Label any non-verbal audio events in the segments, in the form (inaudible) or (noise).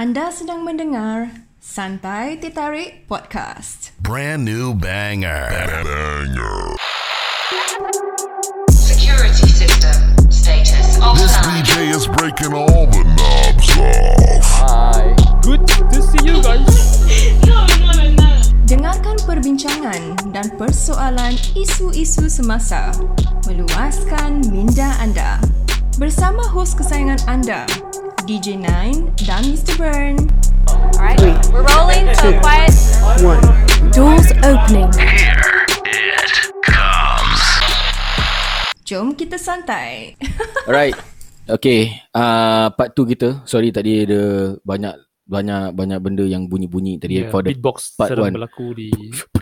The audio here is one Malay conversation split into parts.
Anda sedang mendengar Santai Tertarik Podcast. Brand new banger. Banger. Security system status This offline. DJ is breaking all the knobs off. Hi. Good to see you guys. (laughs) Dengarkan perbincangan dan persoalan isu-isu semasa. Meluaskan minda anda. Bersama hos kesayangan anda, DJ Nine dan Mr. Burn. Alright, we're rolling, so quiet. Doors opening. It comes. Jom kita santai. (laughs) Alright. Okay. Uh, part 2 kita. Sorry tadi ada banyak banyak banyak benda yang bunyi-bunyi tadi Yeah, for the beatbox part sedang one. berlaku di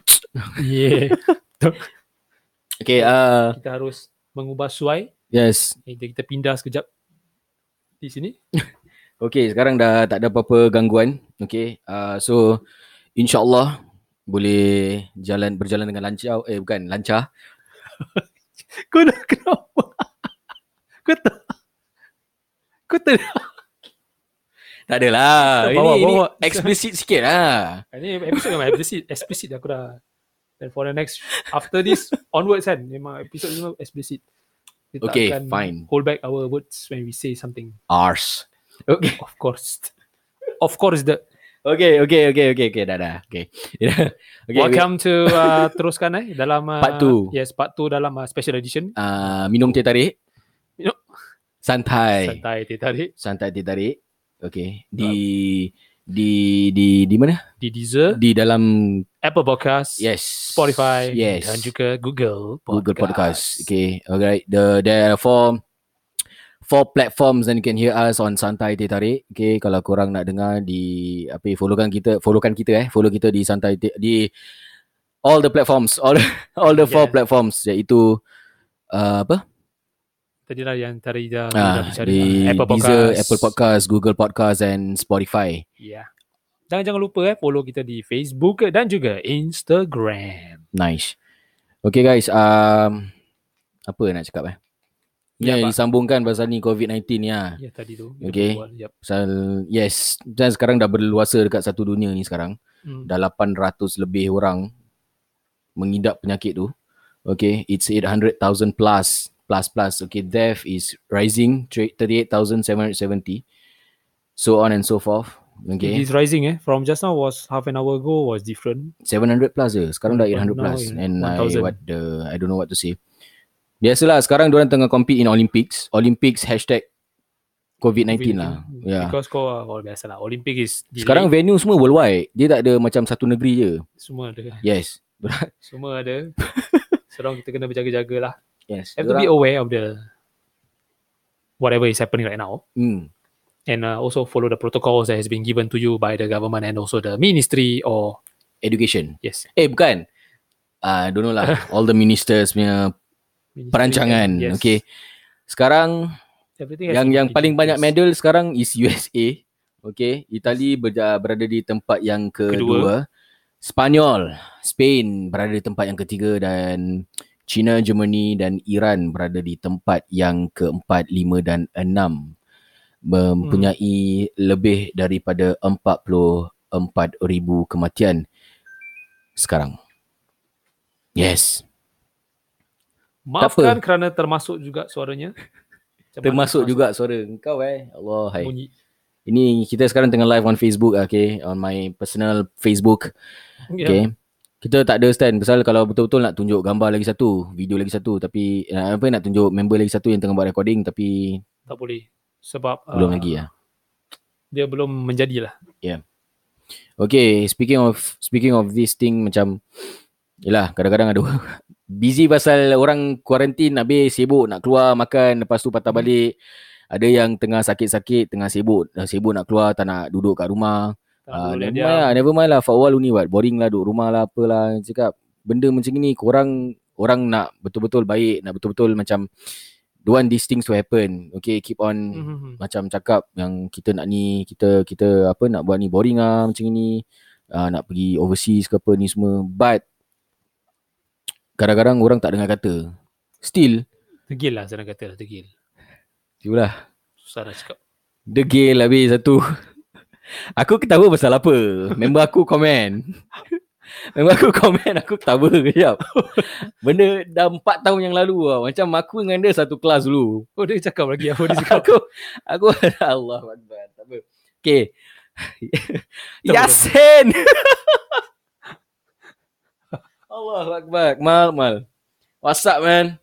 (laughs) Yeah. (laughs) Okay, uh, kita harus mengubah suai. yes. Kita, kita pindah sekejap di sini. Okay, sekarang dah tak ada apa-apa gangguan. Okay, uh, so insyaAllah boleh jalan berjalan dengan lancar. Eh bukan, lancar. (laughs) Kau dah kenapa? (laughs) Kau tak Kau tak (laughs) Tak adalah. Kita Ini, bawa- ini bawa. explicit sikit lah. Ini episode memang explicit, explicit aku dah. And for the next after this onwards kan memang episode memang explicit. Kita Okay, fine. hold back our words when we say something. Ars. Okay. Of course. Of course the Okay, okay, okay, okay, okay, dah dah. Okay. (laughs) okay Welcome to uh, teruskan eh dalam uh, Part two. Yes, part 2 dalam uh, special edition. Uh, minum teh tarik. Minum. Santai. Santai teh tarik Santai teh tarik. Okay. Di di di di mana? di Deezer, Di dalam Apple Podcast, yes. Spotify Yes. dan juga Google Podcast. Google Podcast. Okay. Alright. The there are four four platforms and you can hear us on Santai Teh Tarik. Okay, kalau korang nak dengar di apa followkan kita, followkan kita eh, follow kita di Santai Teh di all the platforms, all (laughs) all the four Yeah. platforms iaitu uh, apa? Tadi lah yang tadi dah, Ah, dah bicara di Apple Deezer, Podcast. Apple Podcast, Google Podcast and Spotify. Ya. Dan jangan lupa eh follow kita di Facebook dan juga Instagram. Nice. Okay guys, um, apa nak cakap eh? Ya, Pak. disambungkan pasal ni COVID-19 ni lah. Ya tadi tu. Okay. Yep. Pasal, yes, dan sekarang dah berluasa dekat satu dunia ni sekarang. Hmm. Dah 800 lebih orang mengidap penyakit tu. Okay, it's 800,000 plus, plus, plus. Okay, death is rising, 38,770. So on and so forth. It Okay, is rising eh. From just now was half an hour ago was different. 700 plus je. Sekarang dah Now 800 plus. And I, 1,000. what the, I don't know what to say. Biasalah, sekarang diorang tengah compete in Olympics. Olympics hashtag COVID-19 lah. Yeah. Because kau oh, biasa lah. Olympic is delayed. Sekarang venue semua worldwide. Dia tak ada macam satu negeri je. semua ada. Yes. (laughs) Semua ada. so orang kita kena berjaga-jaga lah. yes. Have to be aware of the whatever is happening right now. Hmm. And uh, also follow the protocols that has been given to you by the government and also the ministry or Education. yes. Eh bukan. Ah, uh, don't know lah. (laughs) All the ministers punya perancangan. yes. Okay. Sekarang Everything yang yang paling in banyak medal sekarang is USA. Okay. Itali berja, berada di tempat yang kedua. Spanyol, Spain berada di tempat yang ketiga dan China, Germany dan Iran berada di tempat yang keempat, lima dan enam. Mempunyai lebih daripada 44 ribu kematian sekarang. Yes. Maafkan apa. kerana termasuk juga suaranya. Macam mana Termasuk juga suara engkau eh. Allah hai. bunyi. Ini kita sekarang tengah live on Facebook okay. On my personal Facebook. Yeah. Okay. Kita tak ada stand pasal kalau betul-betul nak tunjuk gambar lagi satu, video lagi satu tapi uh, apa nak tunjuk member lagi satu yang tengah buat recording tapi Tak boleh. Sebab belum uh, lagi lah. dia belum menjadilah. Okay, speaking of speaking of this thing macam Yelah, kadang-kadang ada busy pasal orang kuarantin habis sibuk nak keluar makan lepas tu patah balik. Ada yang tengah sakit-sakit, tengah sibuk, dah sibuk nak keluar, tak nak duduk kat rumah. Ah, boleh never mind lah, never mind lah while only what. Boring lah duduk rumah lah apalah. Cakap benda macam ni korang orang nak betul-betul baik, nak betul-betul macam don't want these things to happen. Okay, keep on Mhm. macam cakap yang kita nak ni, kita kita apa nak buat ni boring ah macam ni. Uh, nak pergi overseas ke apa ni semua. But kadang-kadang orang tak dengar kata. Still, Degil lah saya nak kata lah. Degil. itulah. Susah nak cakap. Degil habis satu. Aku ketawa pasal apa? Member aku komen. Member aku komen, aku ketawa kejap. Benda dah 4 tahun yang lalu lah. Macam aku dengan dia satu kelas dulu. Oh dia cakap lagi apa dia cakap. Aku, aku, (laughs) Allah Akbar. Tak apa. Okay. Yasin! (laughs) Allah Akbar. Mal, mal. What's up, man?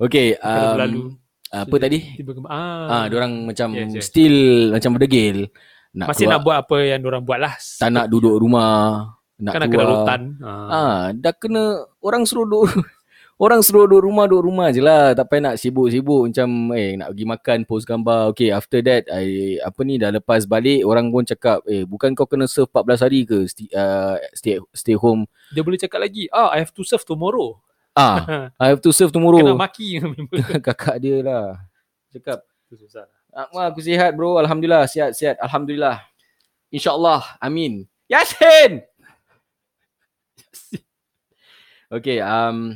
Okay. Um, apa tadi? Tiba ah, Ah, orang macam Yes, yes. still macam berdegil. Nak masih keluar, nak buat apa yang orang buat lah. tak nak duduk rumah, nak kan kena keluar. rotan. Ah. Ah, dah kena orang suruh duduk (laughs) orang suruh duduk rumah duduk rumah je lah. Tak payah nak sibuk-sibuk macam eh nak pergi makan post gambar. Okay, after that I, apa ni dah lepas balik orang pun cakap eh bukan kau kena serve 14 hari ke stay, uh, stay stay home. Dia boleh cakap lagi, ah I have to serve tomorrow. Ah, (laughs) I have to serve Kena tomorrow. maki (laughs) member. (laughs) Kakak dia lah. Cakap susah. Akmal aku sihat bro Alhamdulillah Sihat-sihat Alhamdulillah InsyaAllah Amin Yasin Okay um,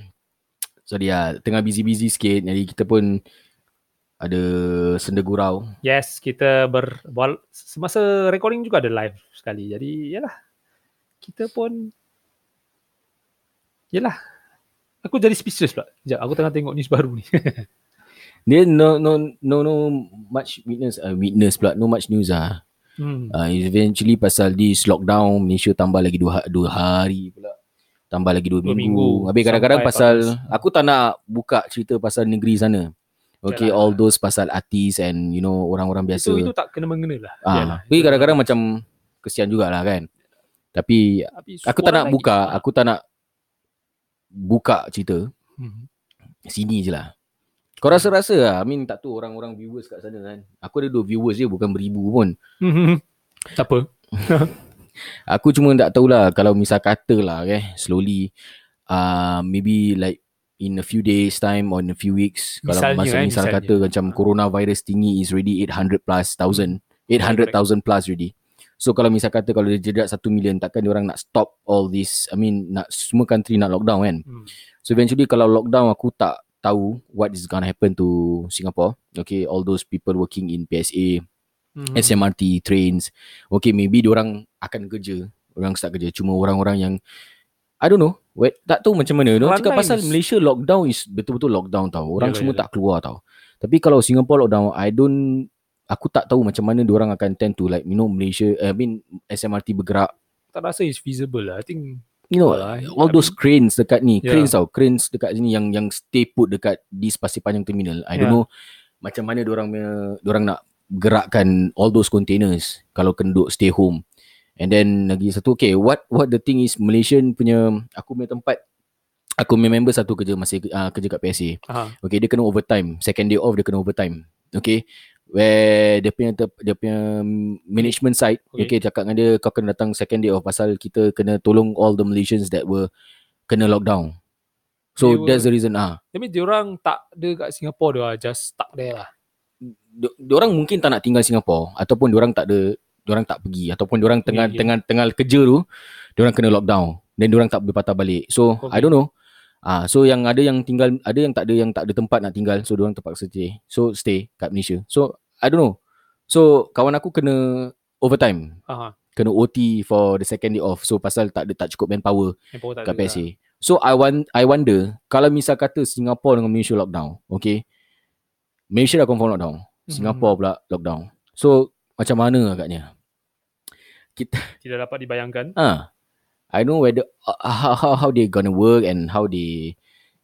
Sorry lah Tengah busy-busy sikit Jadi kita pun Ada Senda gurau Yes, kita ber semasa recording juga ada live sekali. Jadi yalah. Kita pun yalah. Aku jadi speechless pula. Sekejap, aku tengah tengok news baru ni. (laughs) Dia no no no no much witness uh, witness pula no much news ah. hmm. Uh, eventually pasal this lockdown Malaysia tambah lagi dua, ha- dua hari pula. Tambah lagi dua, Dua minggu. minggu. Habis kadang-kadang pasal 14. aku tak nak buka cerita pasal negeri sana. Okay, Yalah. all those pasal artis and you know orang-orang biasa. Itu itu tak kena mengena lah. ah, Yalah. tapi kadang-kadang macam kesian jugalah kan. Tapi Tapi aku tak nak buka, aku tak nak buka cerita. Hmm. Sini je lah. Kau rasa-rasa lah. I mean tak tahu orang-orang viewers kat sana kan. Aku ada dua viewers je bukan beribu pun. Hmm. tak apa. (laughs) Aku cuma tak tahulah kalau misal kata lah eh slowly uh, maybe like in a few days time or in a few weeks Misalnya, kalau masa eh, misal misalnya. kata macam coronavirus tinggi is already 800 plus thousand 800,000 plus already. So kalau misal kata kalau dia jerat 1 million takkan dia orang nak stop all this I mean nak semua country nak lockdown kan. Hmm. So eventually kalau lockdown aku tak tahu what is gonna happen to Singapore. Okay, all those people working in PSA, Hmm. SMRT, trains. Okay, maybe orang akan kerja. Orang start kerja. Cuma orang-orang yang I don't know. Wait, tak tahu macam mana. Orang cakap pasal Malaysia lockdown is betul-betul lockdown tau. Orang Yalah, semua yalah. tak keluar tau. Tapi kalau Singapore lockdown, I don't aku tak tahu macam mana orang akan tend to like you know Malaysia I mean SMRT bergerak tak rasa is feasible lah. I think you know Alah, all I those cranes dekat ni Yeah. cranes tau cranes dekat sini yang yang stay put dekat di Pasir Panjang terminal I don't Yeah. know macam mana orang orang nak gerakkan all those containers kalau kena duduk stay home and then lagi satu okay what what the thing is Malaysian punya aku punya tempat aku punya member satu kerja masih uh, kerja kat PSA ah, Okay, dia kena overtime. Second day off, dia kena overtime. Okay. Where dia punya, ter- dia punya management side, okay. Okay. okay, cakap dengan dia, kau kena datang second day off pasal kita kena tolong all the Malaysians that were kena lockdown. So They were- that's the reason. Ah, that means diorang tak ada kat Singapore dia just stuck there lah. Di- diorang mungkin tak nak tinggal Singapore ataupun diorang tak ada, diorang tak pergi ataupun diorang tengah okay. tengah tengah kerja tu, diorang kena lockdown. Dan diorang tak boleh patah balik. So Okay. I don't know. Ah, so yang ada yang tinggal, ada yang tak ada yang tak ada tempat nak tinggal. So diorang terpaksa stay. So stay kat Malaysia. So I don't know. So kawan aku kena overtime. Ah, Kena OT for the second day off. So pasal tak ada tak cukup manpower yang power tak kat lah. PSA. So I want I wonder kalau misal kata Singapore dengan Malaysia lockdown, okay? Malaysia dah confirm lockdown. Mhm. Singapore pula lockdown. So macam mana agaknya? Kita (laughs) Tidak dapat dibayangkan. ah I don't know whether uh, how how how they gonna work and how they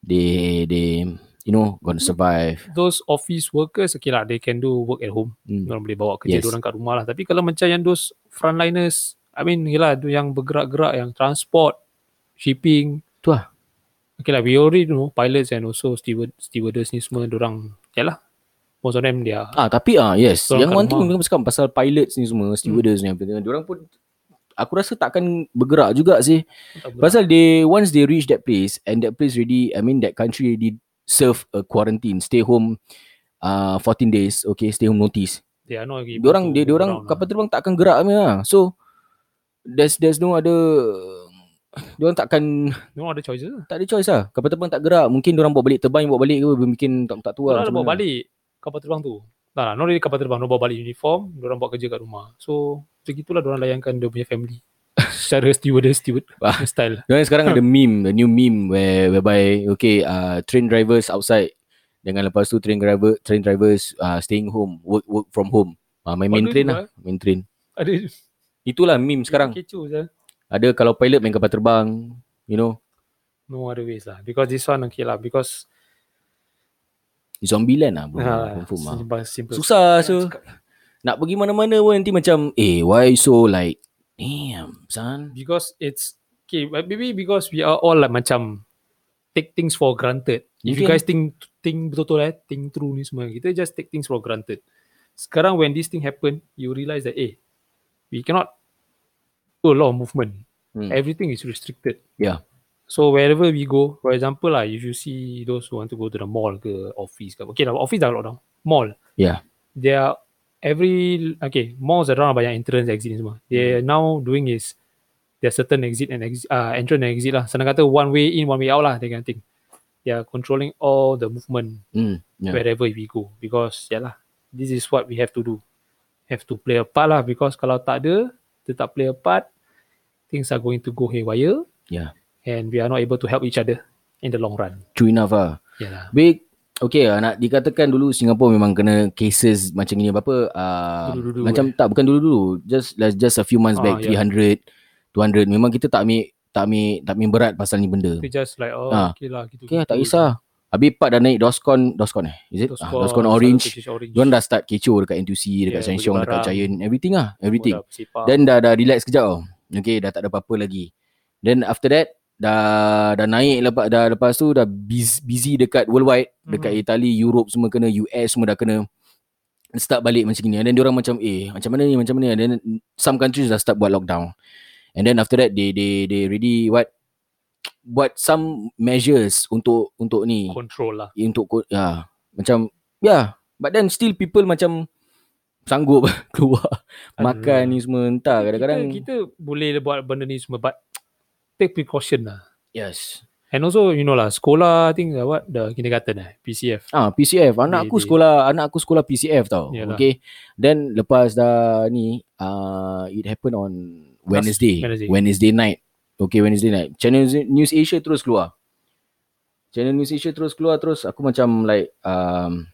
they they you know gonna survive. Those office workers, okay lah, they can do work at home. Hmm. Diorang boleh bawa kerja Yes. diorang kat rumah lah. Tapi kalau macam yang those frontliners, I mean, yelah, tu yang bergerak-gerak, yang transport, shipping. Tu lah. Okay lah, we already know pilots and also steward, stewardess ni semua, diorang, yalah, most of them, they are Ah tapi ah yes, yang one thing orang cakap pasal pilots ni semua, stewardess ni apa diorang pun aku rasa takkan bergerak juga sih. tak bergerak. Pasal they once they reach that place and that place already I mean that country already serve a quarantine, stay home uh 14 days, okay, stay home notice. they are not Diorang dia move diorang around kapal lah. terbang takkan gerak punya. So there's there's no other diorang takkan Diorang ada choices lah. tak ada choice lah. Kapal terbang tak gerak. Mungkin diorang bawa balik terbang bawa balik ke mungkin tak tak tahu lah. Bawa balik kapal terbang tu. Tak lah, not really kapal terbang. Diorang bawa balik uniform, diorang buat kerja kat rumah. So, macam itulah diorang layankan dia punya family. (laughs) Secara stewardess, steward Wah. style. Diorang sekarang ada (laughs) meme, the new meme where whereby okay, uh, train drivers outside dengan lepas tu train driver train drivers uh, staying home, work work from home. Uh, main main train lah, main train. Ada Itulah meme sekarang. Kecoh je. Ada kalau pilot main kapal terbang, you know, No other ways lah. Because this one okay lah. Because zombie land lah bro. ah, confirm lah. Susah so. Nak pergi mana-mana pun nanti macam eh why so like damn son. Because it's okay. Maybe because we are all like macam take things for granted. If you Mungkin. guys think think betul-betul eh, think through ni semua, kita just take things for granted. Sekarang when this thing happen, you realize that eh, we cannot do a lot of movement. Hmm. Everything is restricted. Yeah. So wherever we go, for example lah, if you see those who want to go to the mall ke office ke, okay lah, office dah lockdown. Mall, Yeah. they are every okay malls around banyak entrance exit ni semua. They Hmm. now doing is there's certain exit and exit uh, entrance and exit lah. Senang kata one way in, one way out lah, that kind of thing. They are controlling all the movement Hmm. Yeah. wherever we go because yeah lah, this is what we have to do. Have to play a part lah because kalau tak ada, tetap play a part, things are going to go haywire Yeah. And we are not able to help each other in the long run. True enough lah. Yeah. Big Okay lah, nak dikatakan dulu Singapore memang kena cases macam ni berapa uh, Dulu-dulu macam eh. tak bukan dulu-dulu just like, just a few months Ah, back yeah. 300 200 memang kita tak ambil tak ambil tak ambil berat pasal ni benda. We just like oh Ah. okay lah gitu. Okay lah, tak kisah. Habis part dah naik Doscon Doscon eh? Is it? Ah, Doscon Orange. orange. Diorang dah start kecoh dekat NTUC, dekat Yeah, Sheng dekat. Giant, everything lah, everything. Then dah dah relax kejap tau. Okay, dah tak ada apa-apa lagi. Then after that, dah dah naik lepas dah lepas tu dah busy, busy dekat worldwide, dekat Mhm. Italy, Europe semua kena, US semua dah kena start balik macam ni. And then diorang macam eh macam mana ni macam mana ni. And then some countries dah start buat lockdown. And then after that they they they really what buat some measures untuk untuk ni control lah. untuk ko- ya macam ya but then still people macam sanggup (laughs) keluar makan ni semua entah kadang-kadang kita, kita boleh buat benda ni semua but take precaution lah. yes And also you know lah sekolah I think uh, what the kindergarten eh PCF. ah PCF anak They- aku they- sekolah anak aku sekolah PCF tau Yalah. okay then lepas dah ni uh, it happened on Wednesday Wednesday. Wednesday night okay Wednesday night Channel News Asia terus keluar Channel News Asia terus keluar terus aku macam like um,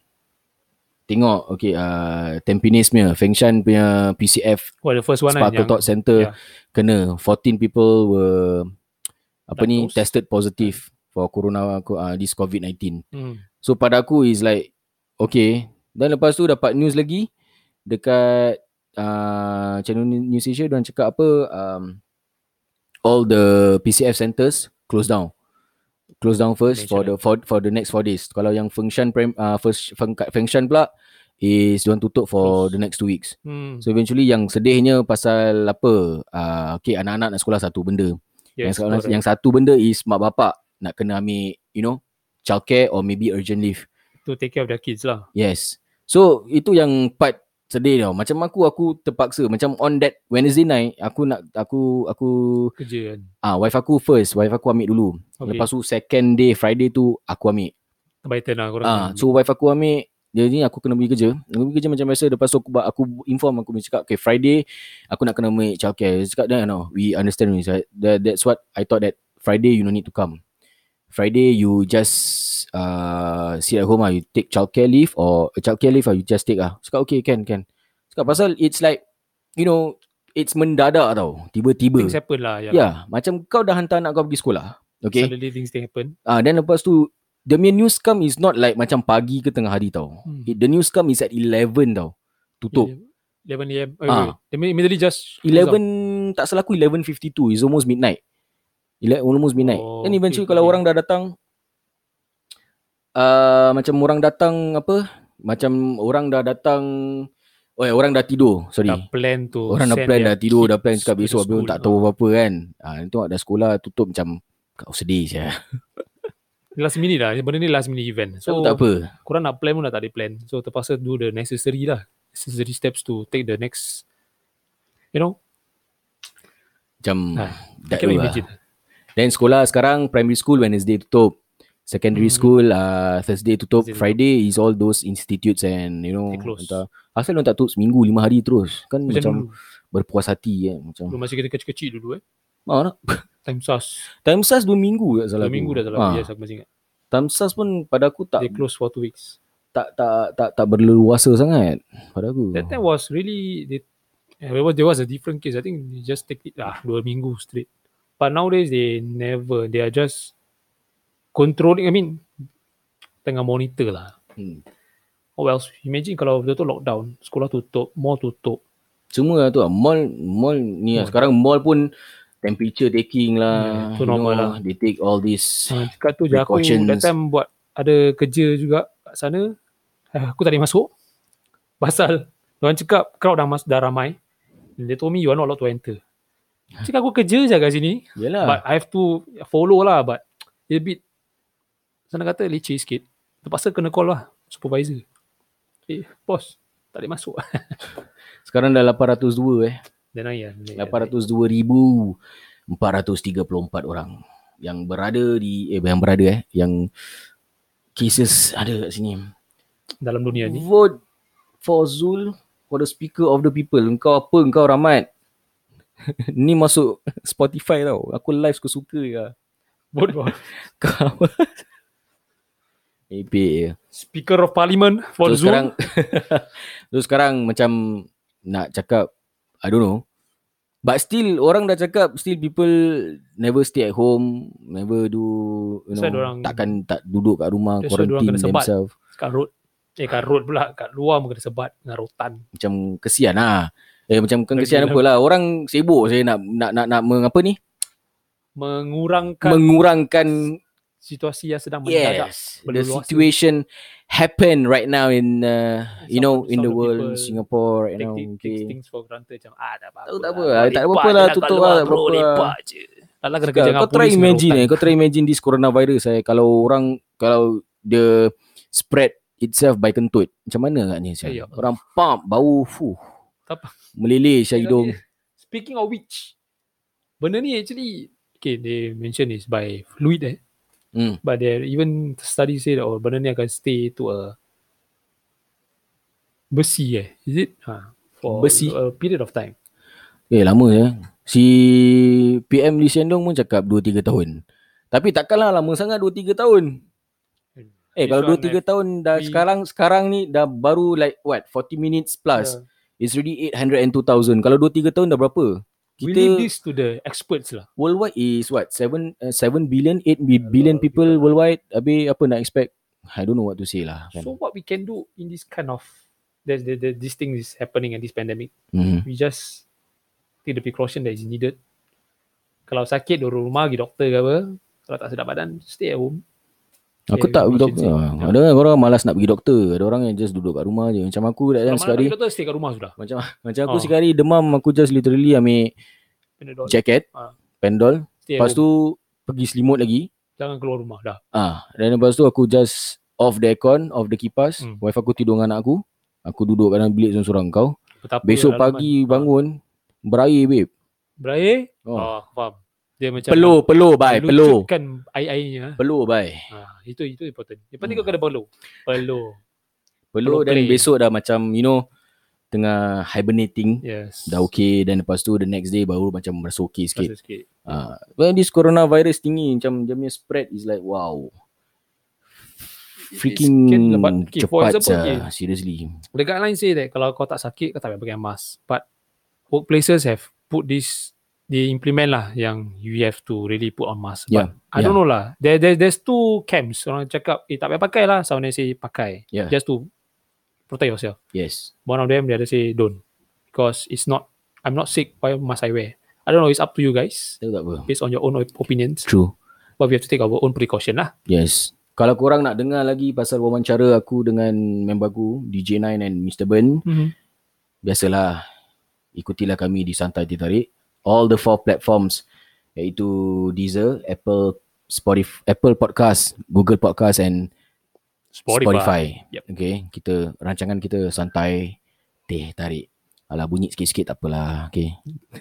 tengok okay uh, Tampines punya Fengshan punya PCF Well, the first one kan Sparkle yang Talk Center yeah. kena 14 people were apa ni Diagnosed. tested positive for corona uh, this COVID-19. hmm, So pada aku is like okay. Dan lepas tu dapat news lagi dekat uh, channel News Asia dan cakap apa um, all the PCF centers close down. Close down first for the for, for the next 4 days. Kalau yang Fengshan prim, uh, first Feng- Fengshan pula is diorang tutup for Close. the next 2 weeks. hmm, So eventually yang sedihnya pasal apa? Uh, okay anak-anak nak sekolah satu benda. yang, yes, sekarang, correct. yang satu benda is mak bapak nak kena ambil you know childcare or maybe urgent leave. to take care of their kids lah. Yes. So itu yang part sedih tau. Macam aku aku terpaksa macam on that Wednesday night aku nak aku aku Kerja kan. ah wife aku first, wife aku ambil dulu. Okay. Lepas tu second day Friday tu aku ambil. By turn lah korang. Ah so wife aku ambil dia ni aku kena pergi kerja. Aku pergi kerja macam biasa lepas tu aku aku inform aku cakap okay Friday aku nak kena ambil childcare. Dia cakap no, no we understand this. That, that's what I thought that Friday you no need to come. Friday you just uh, sit at home lah. You take childcare leave or uh, childcare leave or you just take ah. Cakap okay can can. Cakap pasal it's like you know it's mendadak tau. Tiba-tiba. Things happen lah. Ya, yeah, macam kau dah hantar anak kau pergi sekolah. Okay. Suddenly things they happen. Ah, then lepas tu the main news come is not like macam pagi ke tengah hari tau. Hmm. It, the news come is at 11 tau. Tutup. 11 a.m. Oh, Ah. They immediately just close 11 tak salah aku 11.52 is almost midnight. Ele- almost midnight. Oh, Then eventually okay, kalau okay. orang dah datang uh, macam orang datang apa? Macam orang dah datang Oh, eh, orang dah tidur. Sorry. Dah plan to Orang dah plan dah tidur, dah plan cakap besok habis tak tahu apa-apa kan. Ah, ni tengok dah sekolah tutup macam kau sedih saya. (laughs) Last minute lah. Benda ni last minute event. So So, tak apa. korang nak plan pun dah tak ada plan. So terpaksa do the necessary lah. Necessary steps to take the next you know, Macam Ah, tak cannot tahu lah. Then sekolah sekarang primary school Wednesday tutup. Secondary Hmm. school uh, Thursday tutup Thursday tutup. Friday is all those institutes and you know entah, asal orang tak tutup seminggu lima hari terus kan Macam, macam, dulu. berpuas hati kan macam Dulu masih kita kecil-kecil dulu eh. ah, nak, (laughs) Time SAS. time SAS dua minggu tak salah Dua minggu dah salah. Ah, aku. Yes, aku masih ingat. time SAS pun pada aku tak They close for two weeks. tak tak tak tak berleluasa sangat pada aku That time was really they, yeah, there was there was a different case. I think they just take it ah dua minggu straight. But nowadays they never. They are just controlling. I mean, tengah monitor lah. hmm. Oh else, imagine kalau betul-betul lockdown, sekolah tutup, mall tutup. Semua tu lah. Mall mall ni lah. Mall. Sekarang mall pun temperature taking lah. Yeah, tu you normal know, lah. They take all this. Ha, kat tu je aku that time buat ada kerja juga kat sana. Ah, Aku tak boleh masuk. Pasal orang cakap crowd dah, mas, dah ramai. They told me you are not allowed to enter. Cakap aku kerja je kat sini. Yalah. But I have to follow lah but a bit sana kata leceh sikit. Terpaksa kena call lah supervisor. Eh, bos, tak boleh masuk. (laughs) Sekarang dah 802 eh. Dan naik lah. 802,434 orang yang berada di eh yang berada eh yang cases ada kat sini. Dalam dunia ni. Vote for Zul for the speaker of the people. Engkau apa? Engkau Rahmat. (laughs) Ni masuk Spotify tau. Aku live aku suka ya. Vote for Kau je. Speaker of Parliament for So Zoom. sekarang (laughs) So sekarang macam nak cakap I don't know. But still orang dah cakap still people never stay at home, never do you know dorang- takkan tak duduk kat rumah quarantine themselves. kat road. Eh kat road pula. Kat luar pun kena sebat dengan rotan. Macam kesian lah. Eh macam Lagi kesian lah. apa lah. Orang sibuk saya nak nak nak nak mengapa ni? Mengurangkan Mengurangkan situasi yang sedang mendadak. yes, the situation happen right now in uh, you know Some- in the some world in Singapore right Take, now. take, Okay. take things for granted macam ah tak apa-apa. Tak- tak apa lah. lah, tak apa lah, tutup lah, tak bro, apa lah. Alah kena kerja Kau, try imagine eh, kau try imagine this coronavirus eh kalau orang kalau dia spread itself by kentut. Macam mana agaknya? Ya, ya. Orang pump bau fuh. Tak apa. Meleleh sial hidung. Speaking of which, benda ni actually, okay, they mention is by fluid eh. Hmm. But there even study say that oh, benda ni akan stay to a besi eh. Is it? Ha, for Besi? a period of time. Eh lama ya. Si PM Lee Hsien Loong pun cakap 2 3 tahun. Tapi takkanlah lama sangat 2 3 tahun. Eh This kalau one 2 3 tahun dah we- sekarang sekarang ni dah baru like what 40 minutes plus. Yeah. It's already 802,000. Kalau 2 3 tahun dah berapa? We Kita leave this to the experts lah. worldwide is what 7 uh, 7 billion 8 bi- billion people worldwide habis apa nak expect I don't know what to say lah kan. So what we can do in this kind of there's the, the, this thing is happening and this pandemic, hmm. we just take the precaution that is needed. Kalau sakit duduk rumah pergi doktor ke apa, kalau tak sedap badan, stay at home. Aku tak pergi doktor. Ah, Ada orang malas nak pergi doktor. Ada orang yang just duduk kat rumah je. Macam aku dah yang sekali. doktor, stay kat rumah sudah. Macam macam aku Oh. sekali demam aku just literally ambil Panadol. jacket, Ah. pendol. Stay Lepas home. tu pergi selimut lagi. Jangan keluar rumah dah. Ah, dan lepas tu aku just off the aircon, off the kipas. Hmm. Wife aku tidur dengan anak aku. Aku duduk kat dalam bilik seorang-seorang kau. Betapa Besok dalaman. pagi bangun berair babe. Berair, Oh. oh. faham. Dia macam Peluh, peluh bye, peluh. Melucutkan air-airnya. Peluh bye. Ha, itu itu important. Yang penting Hmm. kau kena peluh. Peluh. Peluh Peluh dan play. besok dah macam you know tengah hibernating. Yes. Dah okay dan lepas tu the next day baru macam merasa okay sikit. Rasa sikit. Ah, when this coronavirus tinggi macam dia punya spread is like wow. Freaking lebat. Okay, for cepat example, sah, okay. seriously. The guidelines say that kalau kau tak sakit, kau tak payah pakai mask. But workplaces have put this, they implement lah yang you have to really put on mask. Yeah, But I don't know lah. There, there, there's two camps. Orang cakap, eh tak payah pakai lah. Someone say pakai. Yeah. Just to protect yourself. Yes. One of them, the other say don't. Because it's not, I'm not sick, why must I wear? I don't know, it's up to you guys. Tahu tak apa? Based on your own op- opinions. True. But we have to take our own precaution lah. Yes. Kalau korang nak dengar lagi pasal wawancara aku dengan member aku DJ9 and Mr. Ben, Mm-hmm. biasalah ikutilah kami di Santai Titarik. All the four platforms iaitu Deezer, Apple, Spotify, Apple Podcast, Google Podcast and Spotify. Yep. Okay, kita rancangan kita santai teh tarik. Alah bunyi sikit-sikit tak apalah. Okay.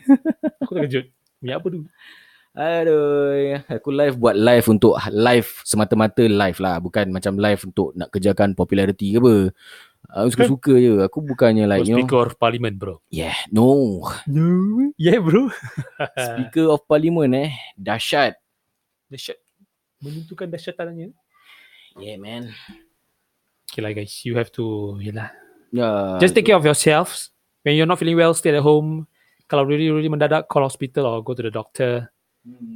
(laughs) Aku terkejut. Ni apa tu? Aduh, aku live buat live untuk live semata-mata live lah. Bukan macam live untuk nak kejarkan popularity ke apa. Aku suka-suka je. Aku bukannya like, Like, you know. speaker of parliament, bro. Yeah, no. No. Yeah, bro. (laughs) Speaker of parliament eh. Dahsyat. Dahsyat. Menentukan dahsyatannya. Yeah, man. Okay lah guys, you have to, yelah. Yeah. Just take care of yourselves. When you're not feeling well, stay at home. Kalau really, really mendadak, call hospital or go to the doctor.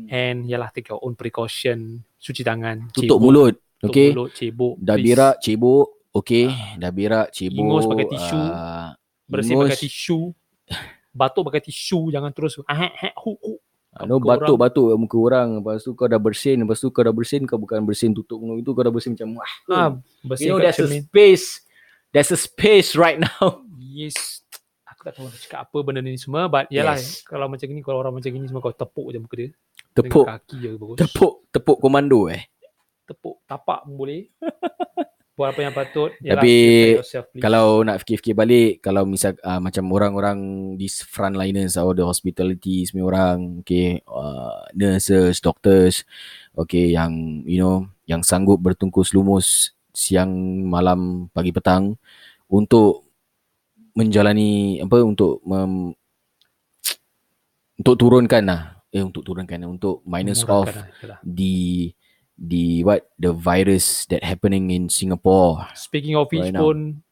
And yalah, take your own precaution. Cuci tangan. Tutup cebok, mulut. Tutup Okay. mulut, cebok. Dah please. berak, Okay. Dah berak, cebok. Ingus pakai tisu. ah, Bersih ingus. pakai tisu. Batuk pakai tisu. Jangan terus. Ah, ah, hu, hu. Ah, No batuk-batuk kat muka orang. Lepas tu kau dah bersin. Lepas tu kau dah bersin. Kau bukan bersin tutup mulut itu. Kau dah bersin macam wah. Ah, bersih you know there's a cermin. space. There's a space right now. Yes. Aku tak tahu nak cakap apa benda ni semua. But yalah, Yes. kalau macam ni, kalau orang macam ni semua kau tepuk je muka dia. Tepuk. Dengan kaki je bagus. Tepuk. Tepuk komando eh. Tepuk. Tapak pun boleh. (laughs) Buat apa yang patut. Yalah, Tapi, yourself, please. Kalau nak fikir-fikir balik. Kalau misal uh, macam orang-orang di frontliners or the hospitality semua orang. Okay. Uh, nurses, doctors. Okay. Yang you know. Yang sanggup bertungkus lumus siang, malam, pagi, petang. Untuk menjalani apa untuk mem, untuk turunkan lah eh untuk turunkan untuk minus off lah, yalah. The what the virus that happening in Singapore. Speaking of which Right pun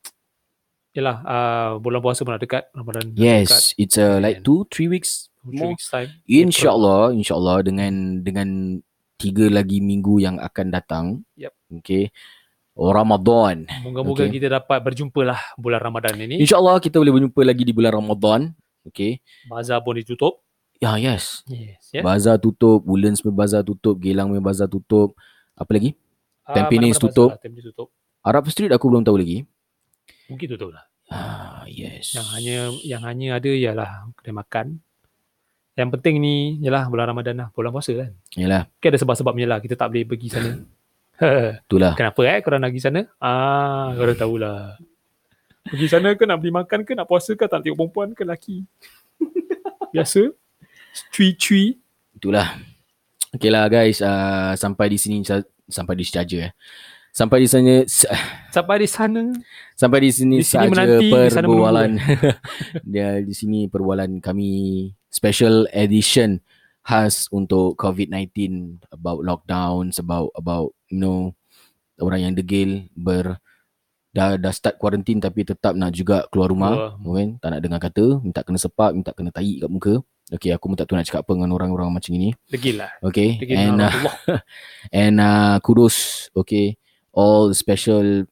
Yalah uh, Bulan puasa pun nak dekat Ramadan nak dekat Yes, it's uh, like two three weeks Three more. weeks time InsyaAllah, insyaAllah dengan dengan tiga lagi minggu yang akan datang. Yep. Okay. Ramadan. Moga-moga Okay. kita dapat berjumpa lah Bulan Ramadan ini InsyaAllah kita boleh berjumpa lagi di bulan Ramadan. Okay. Bazar pun ditutup Ya, yes. Yes yeah. Bazar tutup, Woodlands punya bazar tutup, Geylang punya bazar tutup. Apa lagi? Ah, Tampines tutup. bazar lah, Tampines tutup Arab Street aku belum tahu lagi. Mungkin tutup lah Ah, yes. Yang hanya Yang hanya ada Ialah kedai makan Yang penting ni Ialah bulan Ramadan lah Bulan puasa kan Yalah, Mungkin ada sebab-sebabnya lah Kita tak boleh pergi sana (laughs) itulah. Kenapa eh korang nak pergi sana? Ah, korang tahulah. Pergi sana ke nak beli makan ke nak puasa ke tak tengok perempuan ke lelaki? (laughs) Biasa. Cui-cui. Itulah. Okay lah guys, uh, sampai di sini sampai di sini saja eh. Sampai di sana (sighs) Sampai di sana. sampai di sini Di sini saja menanti, di sana perbualan. (laughs) (laughs) Dia di sini perbualan kami special edition khas untuk COVID-19 about lockdowns about about you know orang yang degil ber dah dah start quarantine tapi tetap nak juga keluar rumah Keluar. kan tak nak dengar kata minta kena sepak minta kena tai kat muka Okay, aku pun tak tahu nak cakap apa dengan orang-orang macam ini. Degil lah. Okay, Degil and uh, (laughs) and uh, kudos okay all special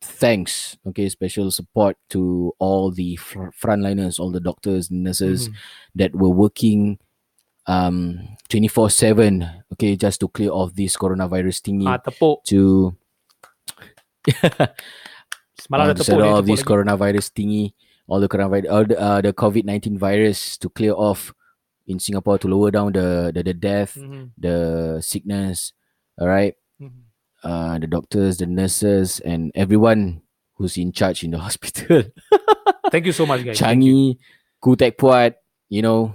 thanks okay special support to all the fr- frontliners all the doctors nurses Mhm. that were working um 24/7 okay just to clear off this coronavirus thingy Ah, tepuk. to (laughs) Semalam uh, dah to tepuk off tepuk this lagi. coronavirus thingy all the coronavirus all the, uh, the COVID-19 virus to clear off in Singapore to lower down the the, the death Mhm. the sickness all right Mhm. uh, the doctors, the nurses, and everyone who's in charge in the (laughs) hospital. Thank you so much guys. Changi. Kutek Puat, you know.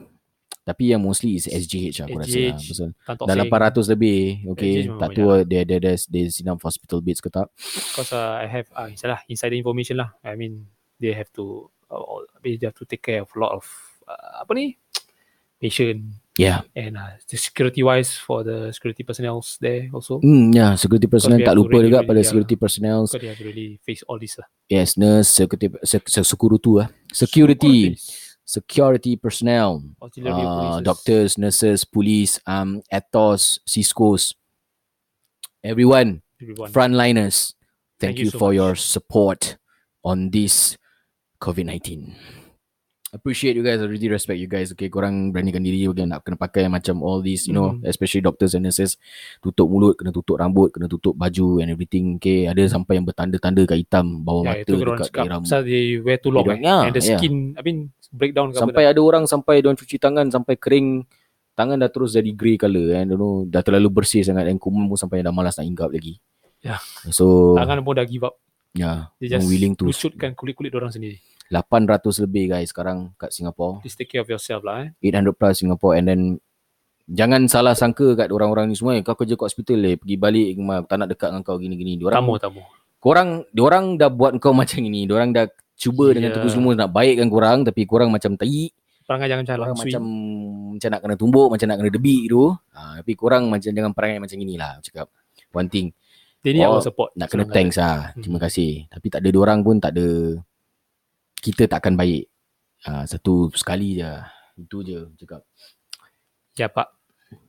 Tapi yang mostly is SGH lah, aku rasa lah. Dah Seng. 800 lebih. Okay. SGH Tak tahu there, there, there's, there's enough hospital beds ke tak. Because uh, I have uh, salah insider information lah. I mean they have to uh, they have to take care of a lot of uh, apa ni patient Yeah. and uh, the security wise for the security personnel there also. Hmm, yeah, security personnel tak lupa really, juga really, pada yeah. security personnel. So they have really face all this lah. Yes, nurse, security, sek, security ah. Security, security personnel. Uh, doctors, nurses, police, um, ATOS, Cisco's, everyone, everyone. frontliners. Thank, Thank you, you so for much. your support on this COVID-19. Appreciate you guys. I really respect you guys. Okay, korang beranikan diri again nak kena pakai macam all these, you know, Mhm. especially doctors and nurses. Tutup mulut, kena tutup rambut, kena tutup baju and everything. Okay, ada sampai yang bertanda-tanda kat hitam bawah Yeah, mata dekat daerah pasal they wear too long eh. yeah, and the yeah. skin I mean breakdown Sampai ada orang sampai dia cuci tangan sampai kering tangan dah terus jadi grey colour kan. Don't know, dah terlalu bersih sangat dan kuman pun sampai dah malas nak hinggap lagi. Ya. So, tangan pun dah give up. yeah, I'm just willing to lucutkan kulit-kulit orang sendiri. 800 lebih guys sekarang kat Singapore. Please take care of yourself lah eh. 800 plus Singapore and then Jangan salah sangka kat orang-orang ni semua eh, kau kerja kat hospital eh pergi balik rumah tak nak dekat dengan kau gini-gini. Diorang Tamu tamu. korang diorang dah buat kau (laughs) macam ini. Diorang dah cuba dengan Ya. tegus semua nak baikkan korang tapi korang macam tai. Perangai jangan Korang jalan. macam macam nak kena tumbuk, macam nak kena debik tu. Ha, tapi korang macam jangan perangai macam inilah cakap. One thing Dia ni Oh, support. nak kena thanks lah. Hmm. Terima kasih. Tapi tak ada diorang pun tak ada kita takkan baik. Ha, satu sekali je. Itu je cakap. Ya pak.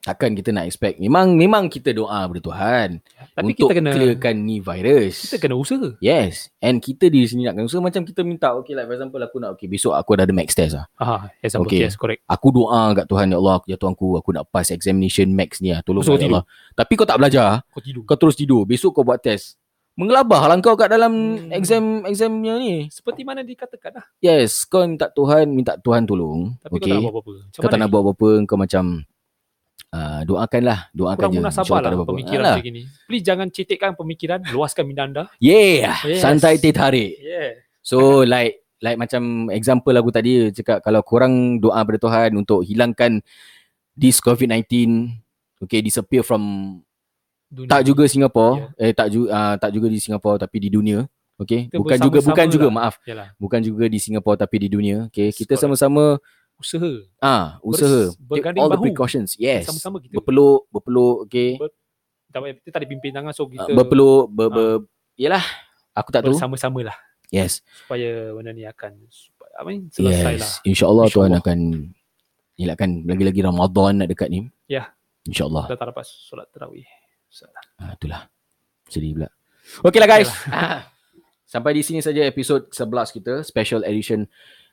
Takkan kita nak expect. Memang memang kita doa kepada Tuhan Tapi untuk kita kena clearkan ni virus. kita kena usaha. Yes. And kita di sini nak kena usaha macam kita minta okay like for example aku nak okay besok aku ada max test lah. Ah, example Okay. yes, correct. Aku doa kat Tuhan ya Allah ya Tuhan aku aku nak pass examination max ni lah. Tolong Besok ya Allah. Tapi kau tak belajar, Kau tidur. kau terus tidur. Besok kau buat test. Mengelabah lah kau kat dalam Hmm. exam examnya ni. Seperti mana dikatakan lah. Yes, kau minta Tuhan, minta Tuhan tolong. Tapi okay. kau tak nak buat apa-apa. Macam Kau tak nak buat apa-apa, kau macam uh, doakanlah, doakan Kurang je. munasabah lah apa-apa. pemikiran Alah. macam ni. Please jangan cetekkan pemikiran, luaskan minda anda. Yeah, Yes. santai teh tarik. Yeah. So like like macam example aku tadi cakap kalau korang doa pada Tuhan untuk hilangkan this COVID-19 okay disappear from Dunia. tak juga Singapore eh tak juga uh, tak juga di Singapore tapi di dunia okay Kita bukan juga bukan juga lah. maaf Yalah, bukan juga di Singapore tapi di dunia okay kita Correct. sama-sama usaha. ah usaha Bers- take all the bahu. precautions yes Sama-sama kita. berpeluk berpeluk okay Ber- Tak kita tak ada pimpin tangan so uh, kita berpeluk ber, ber, yalah aku tak tahu bersama-sama lah yes supaya benda ni akan supaya, apa ni selesai yes lah. insyaallah Tuhan InsyaAllah. akan elakkan lagi-lagi Ramadan nak dekat ni Ya. insyaallah Kita tak dapat solat tarawih. Ah, itulah. Sedih pula. Okay lah guys. Ah, (laughs) Sampai di sini saja episod 11 kita. Special edition.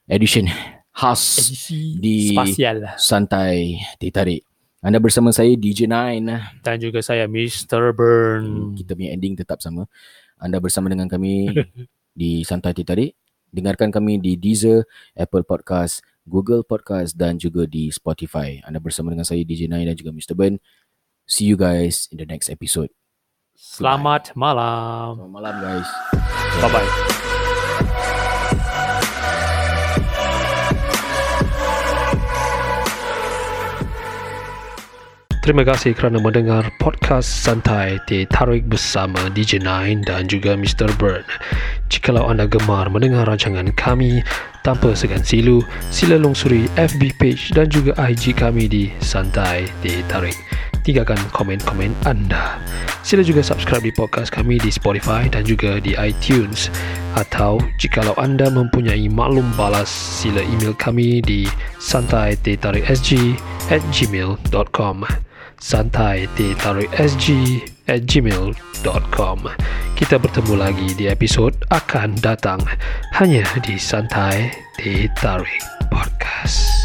Edition. Khas. Edisi Di- spasial Santai. Teh tarik. Anda bersama saya DJ Nine. dan juga saya Mr. Burn. Kita punya ending tetap sama. Anda bersama dengan kami (laughs) di Santai Teh Tarik. Dengarkan kami di Deezer, Apple Podcast, Google Podcast dan juga di Spotify. Anda bersama dengan saya DJ Nine dan juga Mr. Ben. See you guys in the next episode. Selamat malam. Selamat malam guys. Bye bye. Terima kasih kerana mendengar podcast santai Teh Tarik bersama DJ Nine dan juga Mr. Bird. Jikalau anda gemar mendengar rancangan kami tanpa segan silu, sila lungsuri FB page dan juga IG kami di Santai Teh Tarik. Tinggalkan komen-komen anda. Sila juga subscribe di podcast kami di Spotify dan juga di iTunes. Atau jikalau anda mempunyai maklum balas, sila email kami di santai.tarikSG at gmail.com santai sg at gmail.com Kita bertemu lagi di episod akan datang hanya di Santai Tarik Podcast.